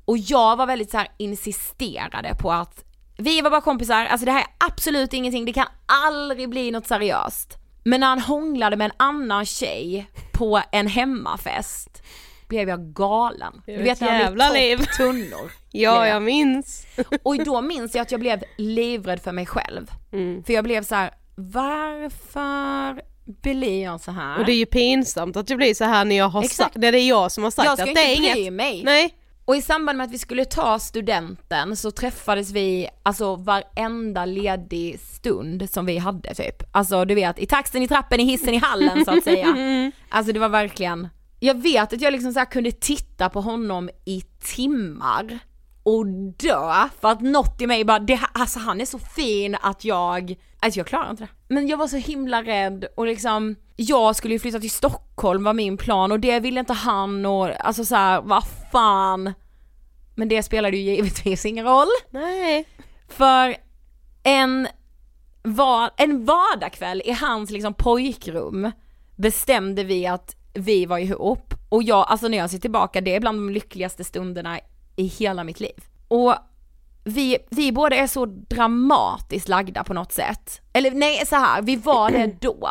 Speaker 3: Och jag var väldigt så här insisterade på att vi var bara kompisar, alltså det här är absolut ingenting, det kan aldrig bli något seriöst. Men när han hånglade med en annan tjej på en hemmafest blev jag galen. Du vet när han
Speaker 2: liv.
Speaker 3: tunnor.
Speaker 2: Ja, jag minns.
Speaker 3: Och då minns jag att jag blev livrädd för mig själv.
Speaker 2: Mm.
Speaker 3: För jag blev så här: varför blir jag så här?
Speaker 2: Och det är ju pinsamt att det blir så här när jag har
Speaker 3: Exakt.
Speaker 2: sagt, när det är jag som har sagt
Speaker 3: jag ska
Speaker 2: att
Speaker 3: inte
Speaker 2: det är
Speaker 3: bry
Speaker 2: inget.
Speaker 3: mig.
Speaker 2: Nej.
Speaker 3: Och i samband med att vi skulle ta studenten så träffades vi alltså varenda ledig stund som vi hade typ. Alltså du vet, i taxen, i trappen, i hissen, i hallen så att säga. Alltså det var verkligen, jag vet att jag liksom så kunde titta på honom i timmar och dö för att något i mig bara, det, alltså han är så fin att jag, alltså jag klarar inte det. Men jag var så himla rädd och liksom, jag skulle ju flytta till Stockholm var min plan och det ville inte han och alltså så här, vad fan. Men det spelade ju givetvis ingen roll.
Speaker 2: Nej.
Speaker 3: För en, var, en vardagkväll i hans liksom pojkrum bestämde vi att vi var ihop och jag, alltså när jag ser tillbaka, det är bland de lyckligaste stunderna i hela mitt liv. Och vi, vi båda är så dramatiskt lagda på något sätt. Eller nej, så här, vi var det då.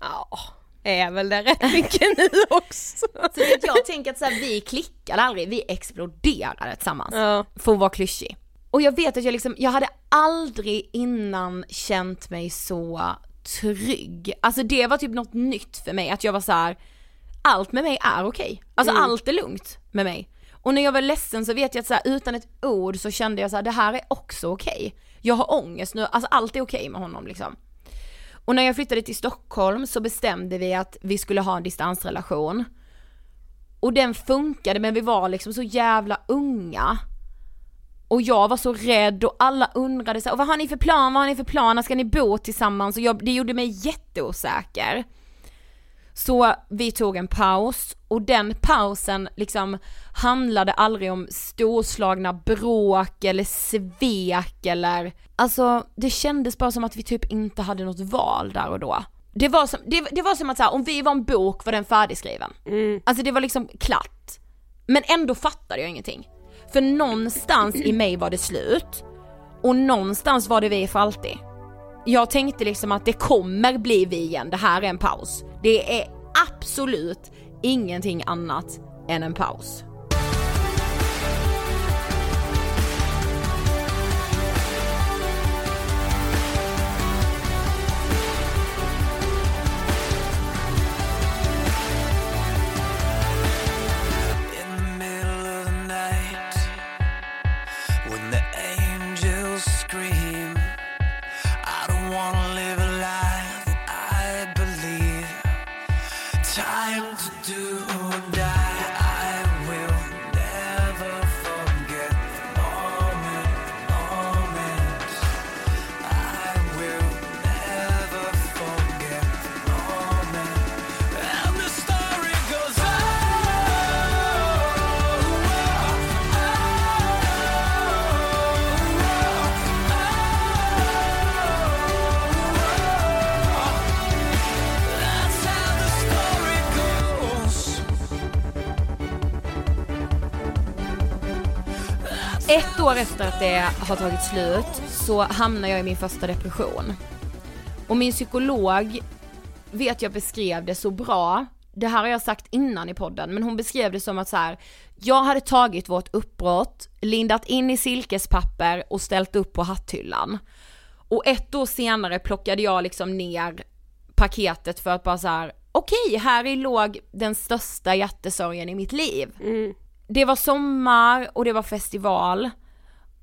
Speaker 2: Ja, är väl det rätt mycket nu också.
Speaker 3: Så vet, jag tänker att så här, vi klickade aldrig, vi exploderade tillsammans.
Speaker 2: Ja.
Speaker 3: För att vara klyschig. Och jag vet att jag liksom, jag hade aldrig innan känt mig så trygg. Alltså det var typ något nytt för mig, att jag var så här. allt med mig är okej. Alltså
Speaker 2: Mm.
Speaker 3: allt är lugnt med mig. Och när jag var ledsen så vet jag att så här, utan ett ord så kände jag så här, det här är också okej. Jag har ångest nu, alltså allt är okej med honom liksom. Och när jag flyttade till Stockholm så bestämde vi att vi skulle ha en distansrelation. Och den funkade men vi var liksom så jävla unga. Och jag var så rädd och alla undrade så här, "Och vad har ni för plan, vad har ni för plan, ska ni bo tillsammans? Och jag, det gjorde mig jätteosäker. Så vi tog en paus och den pausen liksom handlade aldrig om storslagna bråk eller svek eller Alltså det kändes bara som att vi typ inte hade något val där och då. Det var som, det, det var som att så här, om vi var en bok var den färdigskriven. Alltså det var liksom klart. Men ändå fattade jag ingenting. För någonstans i mig var det slut och någonstans var det vi för alltid. Jag tänkte liksom att det kommer bli vi igen, det här är en paus. Det är absolut ingenting annat än en paus. Ett år efter att det har tagit slut så hamnar jag i min första depression. Och min psykolog vet jag beskrev det så bra, det här har jag sagt innan i podden, men hon beskrev det som att så här, jag hade tagit vårt uppbrott, lindat in i silkespapper och ställt upp på hatthyllan. Och ett år senare plockade jag liksom ner paketet för att bara så här: okej, här i låg den största hjärtesorgen i mitt liv. Mm. Det var sommar och det var festival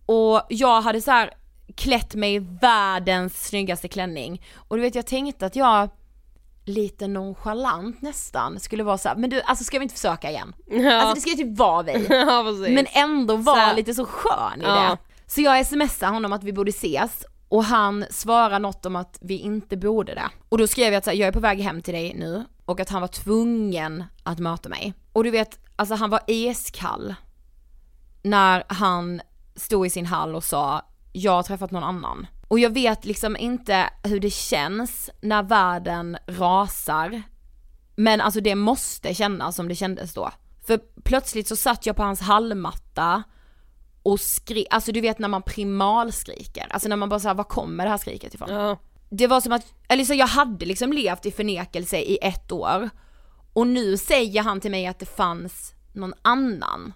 Speaker 3: och jag hade så här klätt mig i världens snyggaste klänning och du vet jag tänkte att jag lite nonchalant nästan skulle vara så här, men du alltså ska vi inte försöka igen?
Speaker 2: Ja.
Speaker 3: Alltså det ska ju typ vara vi.
Speaker 2: ja.
Speaker 3: Men ändå vara
Speaker 2: Så
Speaker 3: lite så skön i
Speaker 2: Ja.
Speaker 3: det. Så jag smsar honom att vi borde ses och han svarar något om att vi inte borde det. Och då skrev jag att så här, jag är på väg hem till dig nu och att han var tvungen att möta mig. Och du vet, alltså han var iskall när han stod i sin hall och sa jag har träffat någon annan. Och jag vet liksom inte hur det känns när världen rasar. Men alltså det måste kännas som det kändes då. För plötsligt så satt jag på hans hallmatta och skrek, alltså du vet när man primalskriker, alltså när man bara såhär, var kommer det här skriket ifrån?
Speaker 2: Ja.
Speaker 3: Det var som att, eller så jag hade liksom levt i förnekelse i ett år och nu säger han till mig att det fanns någon annan.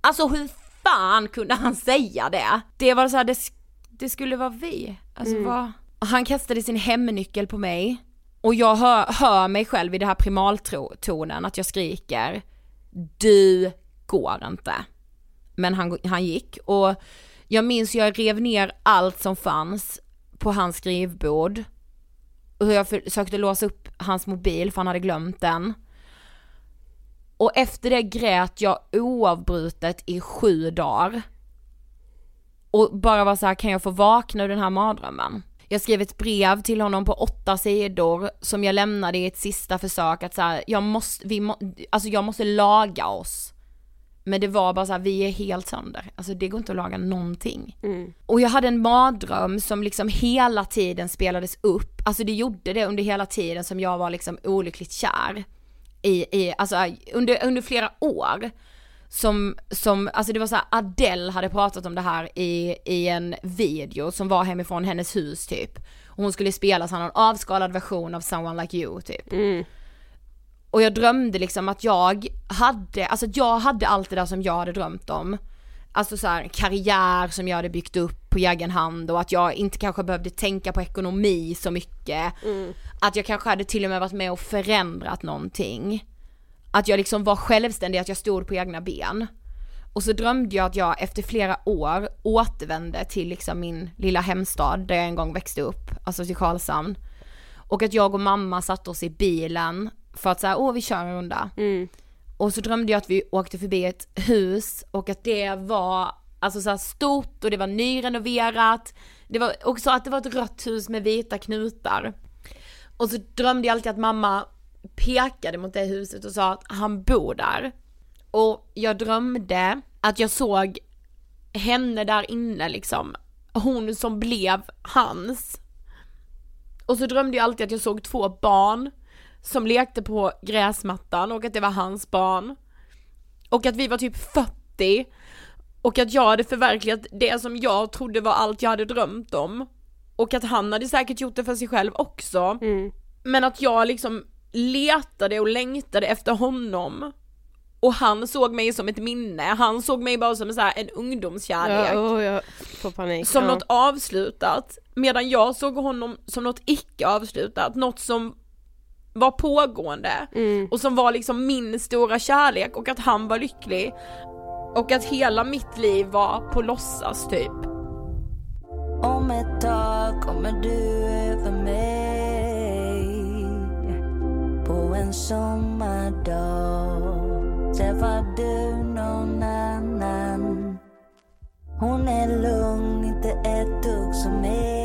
Speaker 3: Alltså hur fan kunde han säga det? Det var så här, det, det skulle vara vi. Alltså
Speaker 2: Mm.
Speaker 3: vad? Han kastade sin hemnyckel på mig och jag hör, hör mig själv i det här primaltonen att jag skriker Du går inte. Men han, han gick och jag minns jag rev ner allt som fanns på hans skrivbord. Och hur jag försökte låsa upp hans mobil för han hade glömt den. Och efter det grät jag oavbrutet i sju dagar. Och bara var så här, kan jag få vakna ur den här mardrömmen? Jag skrev ett brev till honom på åtta sidor som jag lämnade i ett sista försök att så här, jag måste, vi må, alltså jag måste laga oss. Men det var bara så här, vi är helt sönder. Alltså det går inte att laga någonting. Och jag hade en mardröm som liksom hela tiden spelades upp. Alltså det gjorde det under hela tiden som jag var liksom olyckligt kär. I, i alltså under, under flera år. Som, som, alltså det var så här, Adele hade pratat om det här i, i en video som var hemifrån hennes hus typ. Och hon skulle spela så här, någon avskalad version av Someone Like You typ. Och jag drömde liksom att jag hade, alltså jag hade allt det där som jag hade drömt om. Alltså så här, karriär som jag hade byggt upp på egen hand och att jag inte kanske behövde tänka på ekonomi så mycket. Att jag kanske hade till och med varit med och förändrat någonting. Att jag liksom var självständig, att jag stod på egna ben. Och så drömde jag att jag efter flera år återvände till liksom min lilla hemstad där jag en gång växte upp, alltså till Karlshamn. Och att jag och mamma satte oss i bilen för att säga, åh vi kör en runda. Och så drömde jag att vi åkte förbi ett hus och att det var alltså så stort och det var nyrenoverat. Det var också att det var ett rött hus med vita knutar. Och så drömde jag alltid att mamma pekade mot det huset och sa att han bor där. Och jag drömde att jag såg henne där inne liksom. Hon som blev hans. Och så drömde jag alltid att jag såg två barn som lekte på gräsmattan och att det var hans barn. Och att vi var typ 40 och att jag hade förverkligat det som jag trodde var allt jag hade drömt om. Och att han hade säkert gjort det för sig själv också. Men att jag liksom letade och längtade efter honom. Och han såg mig som ett minne, han såg mig bara som så här en ungdomskärlek
Speaker 2: Ja, oh, panik.
Speaker 3: som
Speaker 2: ja.
Speaker 3: något avslutat, medan jag såg honom som något icke avslutat, något som var pågående
Speaker 2: Mm.
Speaker 3: och som var liksom min stora kärlek och att han var lycklig och att hela mitt liv var på låtsas typ.
Speaker 6: Om ett tag kommer du över mig På en sommardag Träffar du någon annan Hon är lugn, inte ett dugg som mig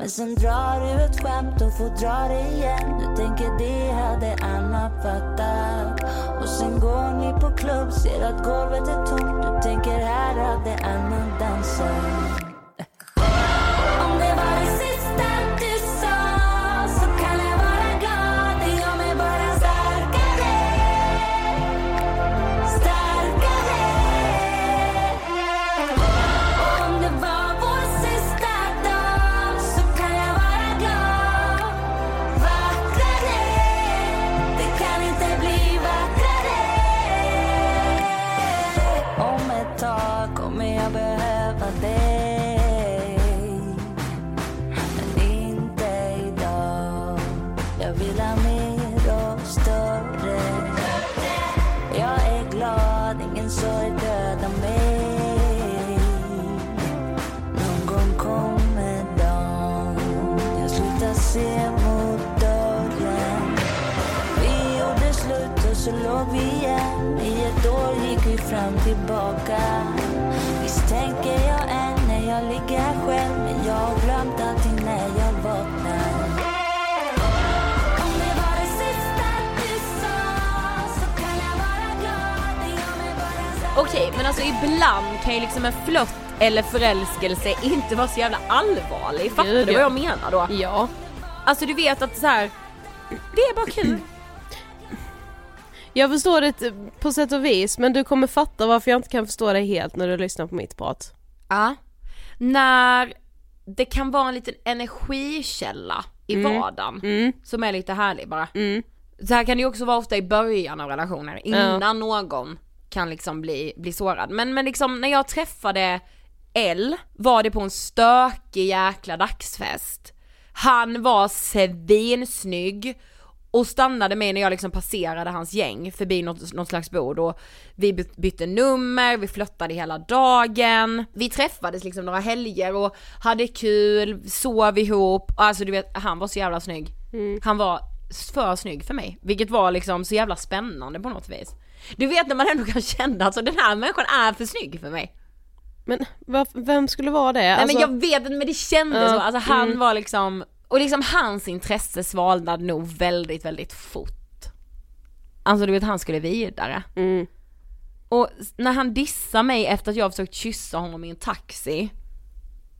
Speaker 6: men sen drar du ett skämt och får dra det igen. Du tänker det hade Anna fattat. Och sen går ni på klubb, ser att golvet är tomt. Du tänker här hade Anna dansat.
Speaker 3: Okej, men alltså ibland kan ju liksom en flört eller förälskelse inte vara så jävla allvarlig. Fattar
Speaker 2: Gud,
Speaker 3: du
Speaker 2: ja.
Speaker 3: vad jag menar då?
Speaker 2: Ja.
Speaker 3: Alltså du vet att så här. det är bara kul.
Speaker 2: Jag förstår det på sätt och vis men du kommer fatta varför jag inte kan förstå det helt när du lyssnar på mitt prat.
Speaker 3: Ja. När det kan vara en liten energikälla i
Speaker 2: Mm.
Speaker 3: vardagen
Speaker 2: Mm.
Speaker 3: som är lite härlig bara.
Speaker 2: Mm.
Speaker 3: Så här kan det ju också vara ofta i början av relationer, innan någon kan liksom bli, bli sårad. Men, men liksom när jag träffade L var det på en stökig jäkla dagsfest. Han var svinsnygg och stannade mig när jag liksom passerade hans gäng förbi något, något slags bord och vi by- bytte nummer, vi flörtade hela dagen. Vi träffades liksom några helger och hade kul, sov ihop, alltså du vet han var så jävla snygg. Han var för snygg för mig, vilket var liksom så jävla spännande på något vis. Du vet när man ändå kan känna alltså, den här människan är för snygg för mig.
Speaker 2: Men vem skulle vara det?
Speaker 3: Nej
Speaker 2: Alltså,
Speaker 3: men jag vet inte men det kändes
Speaker 2: Ja,
Speaker 3: så, alltså han
Speaker 2: mm.
Speaker 3: var liksom, och liksom hans intresse svalnade nog väldigt väldigt fort. Alltså du vet han skulle vidare.
Speaker 2: Mm.
Speaker 3: Och när han dissar mig efter att jag försökt kyssa honom i en taxi,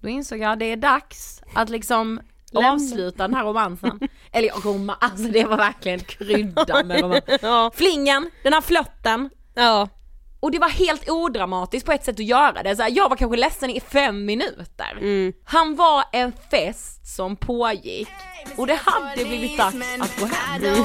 Speaker 3: då insåg jag att det är dags att liksom
Speaker 2: Lämna.
Speaker 3: avsluta den här romansen. Eller ja, roma, alltså det var verkligen krydda med romans.
Speaker 2: ja.
Speaker 3: Flingen, den här flörten,
Speaker 2: ja.
Speaker 3: och det var helt odramatiskt på ett sätt att göra det. Så här, jag var kanske ledsen i fem minuter.
Speaker 2: Mm.
Speaker 3: Han var en fest som pågick och det hade blivit dags att gå hem.
Speaker 6: I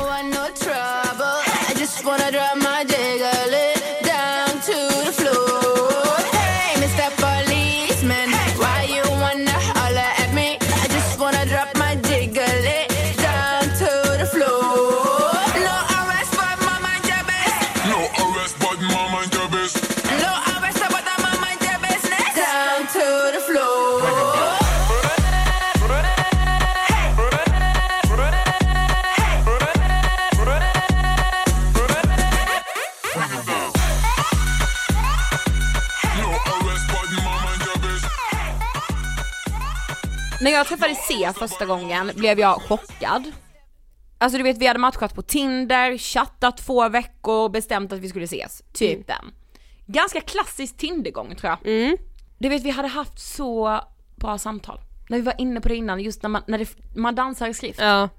Speaker 3: jag träffade C första gången blev jag chockad. Alltså du vet vi hade matchat på Tinder, chattat två veckor, bestämt att vi skulle ses. Typ den. Ganska klassisk Tindergång tror jag.
Speaker 2: Mm.
Speaker 3: Du vet vi hade haft så bra samtal. När vi var inne på det innan, just när man, när det, man dansar i skrift.
Speaker 2: Ja.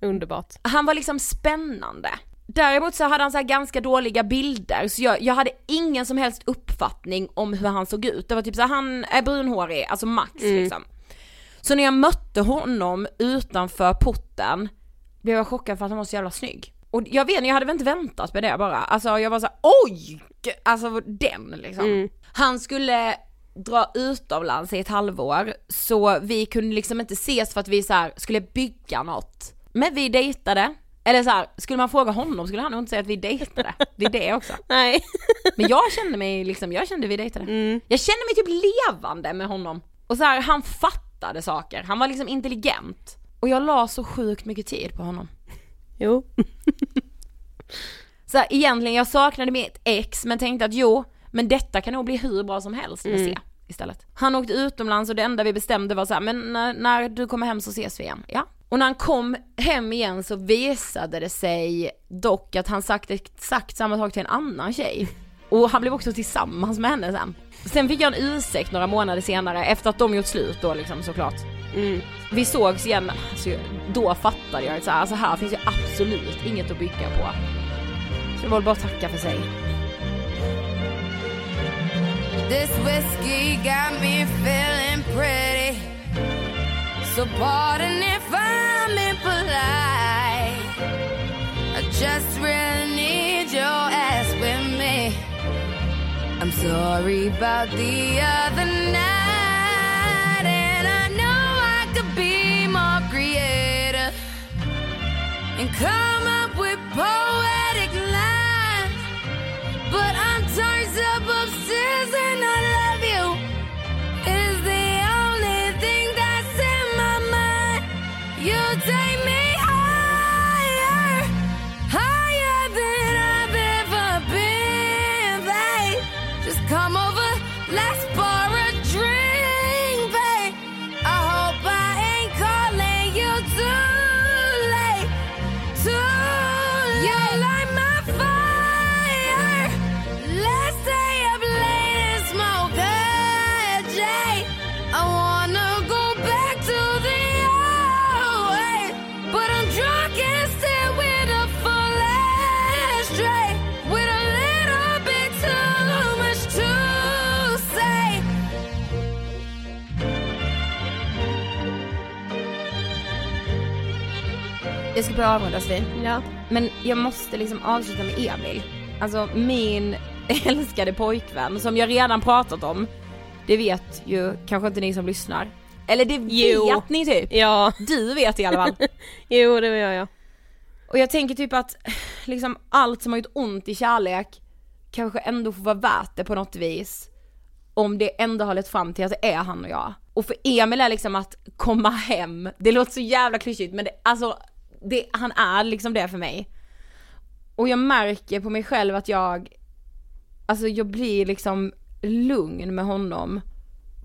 Speaker 2: Underbart.
Speaker 3: Han var liksom spännande. Däremot så hade han så ganska dåliga bilder så jag, jag hade ingen som helst uppfattning om hur han såg ut. Det var typ så här, han är brunhårig, alltså max liksom. Så när jag mötte honom utanför porten blev jag chockad för att han var så jävla snygg. Och jag vet jag hade väl inte väntat med det bara. Alltså jag var så här, oj! Alltså den liksom. Han skulle dra utomlands i ett halvår så vi kunde liksom inte ses för att vi så här skulle bygga något. Men vi dejtade. Eller så här, skulle man fråga honom skulle han nog inte säga att vi dejtade. Det är det också.
Speaker 2: Nej.
Speaker 3: Men jag kände mig liksom, jag kände vi dejtade.
Speaker 2: Mm.
Speaker 3: Jag kände mig typ levande med honom. Och så här, han fattade saker, han var liksom intelligent. Och jag la så sjukt mycket tid på honom.
Speaker 2: Jo.
Speaker 3: Så här, egentligen, jag saknade mitt ex men tänkte att jo, men detta kan nog bli hur bra som helst med C istället. Han åkte utomlands och det enda vi bestämde var så här, men när, när du kommer hem så ses vi igen. Ja. Och när han kom hem igen så visade det sig dock att han sagt exakt samma sak till en annan tjej. Och han blev också tillsammans med henne sen. Sen fick jag en ursäkt några månader senare efter att de gjort slut då liksom såklart.
Speaker 2: Mm.
Speaker 3: Vi sågs igen alltså, då fattade jag att så här, alltså här finns ju absolut inget att bygga på. Så det var bara att tacka för sig.
Speaker 6: This whiskey got me feeling pretty. So pardon if I'm impolite. I just really need your ass sorry about the other night, and I know I could be more creative and come up with poetic lines. But I'm turned up upstairs and I
Speaker 3: Jag ska börja avrunda Sofie.
Speaker 2: Ja.
Speaker 3: Men jag måste liksom avsluta med Emil. Alltså min älskade pojkvän som jag redan pratat om. Det vet ju kanske inte ni som lyssnar. Eller det
Speaker 2: Jo.
Speaker 3: vet ni typ.
Speaker 2: Ja.
Speaker 3: Du vet i alla fall.
Speaker 2: Jo det gör jag.
Speaker 3: Och jag tänker typ att liksom allt som har gjort ont i kärlek kanske ändå får vara värt det på något vis. Om det ändå har lett fram till att det är han och jag. Och för Emil är liksom att komma hem, det låter så jävla klyschigt men det, alltså det, han är liksom det för mig. Och jag märker på mig själv att jag, alltså jag blir liksom lugn med honom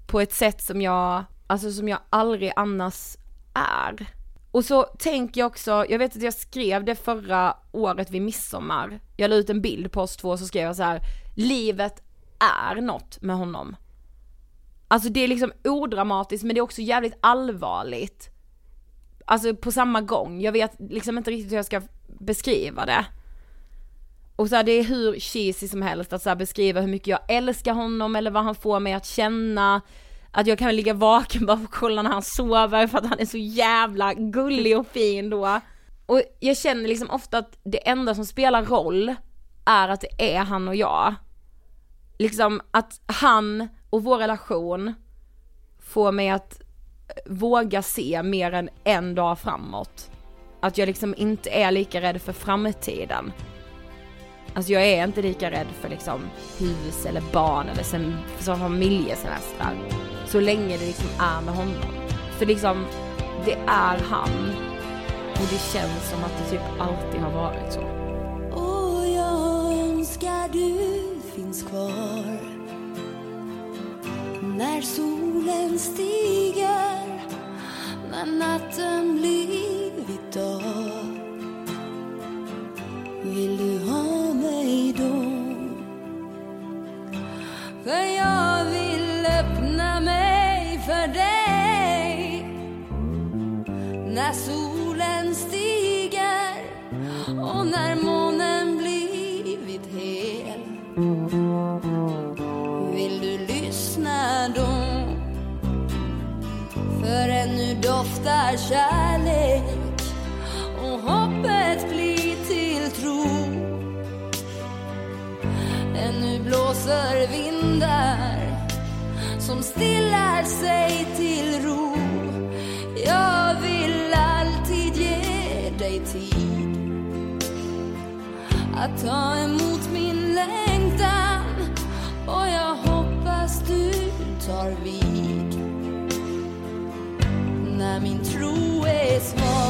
Speaker 3: på ett sätt som jag, alltså som jag aldrig annars är. Och så tänker jag också, jag vet att jag skrev det förra året vid midsommar. Jag la ut en bild på oss två och så skrev jag så här: livet är något med honom. Alltså det är liksom odramatiskt men det är också jävligt allvarligt. Alltså på samma gång, jag vet liksom inte riktigt hur jag ska beskriva det. Och så här, det är hur cheesy som helst att så här, beskriva hur mycket jag älskar honom eller vad han får mig att känna. Att jag kan ligga vaken bara för att kolla när han sover för att han är så jävla gullig och fin då. Och jag känner liksom ofta att det enda som spelar roll är att det är han och jag. Liksom att han och vår relation får mig att våga se mer än en dag framåt. Att jag liksom inte är lika rädd för framtiden. Alltså jag är inte lika rädd för liksom hus eller barn eller sem- som familjesemestrar. Så länge det liksom är med honom. För liksom, det är han. Och det känns som att det typ alltid har varit så.
Speaker 6: Och jag önskar du finns kvar när solen stiger När natten blivit dag Vill du ha mig då? För jag vill öppna mig för dig När solen hittar kärlek och hoppet blir till tro. Ännu blåser vindar som stillar sig till ro. Jag vill alltid ge dig tid att ta emot tro är svag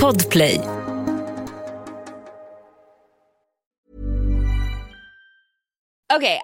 Speaker 7: Podplay.